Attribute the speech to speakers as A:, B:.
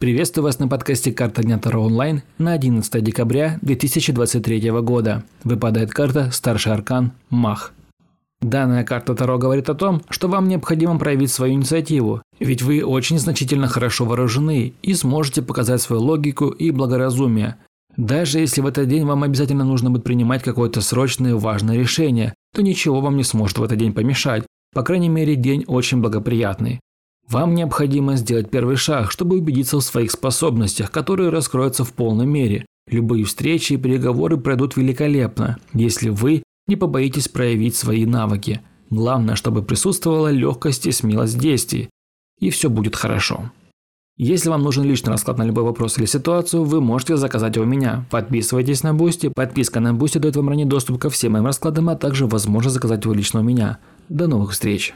A: Приветствую вас на подкасте «Карта дня Таро онлайн» на 11 декабря 2023 года. Выпадает карта «Старший аркан» Мах. Данная карта Таро говорит о том, что вам необходимо проявить свою инициативу, ведь вы очень значительно хорошо вооружены и сможете показать свою логику и благоразумие. Даже если в этот день вам обязательно нужно будет принимать какое-то срочное важное решение, то ничего вам не сможет в этот день помешать. По крайней мере, день очень благоприятный. Вам необходимо сделать первый шаг, чтобы убедиться в своих способностях, которые раскроются в полной мере. Любые встречи и переговоры пройдут великолепно, если вы не побоитесь проявить свои навыки. Главное, чтобы присутствовала легкость и смелость действий. И все будет хорошо. Если вам нужен личный расклад на любой вопрос или ситуацию, вы можете заказать его у меня. Подписывайтесь на Boosty. Подписка на Boosty дает вам ранний доступ ко всем моим раскладам, а также возможность заказать его лично у меня. До новых встреч!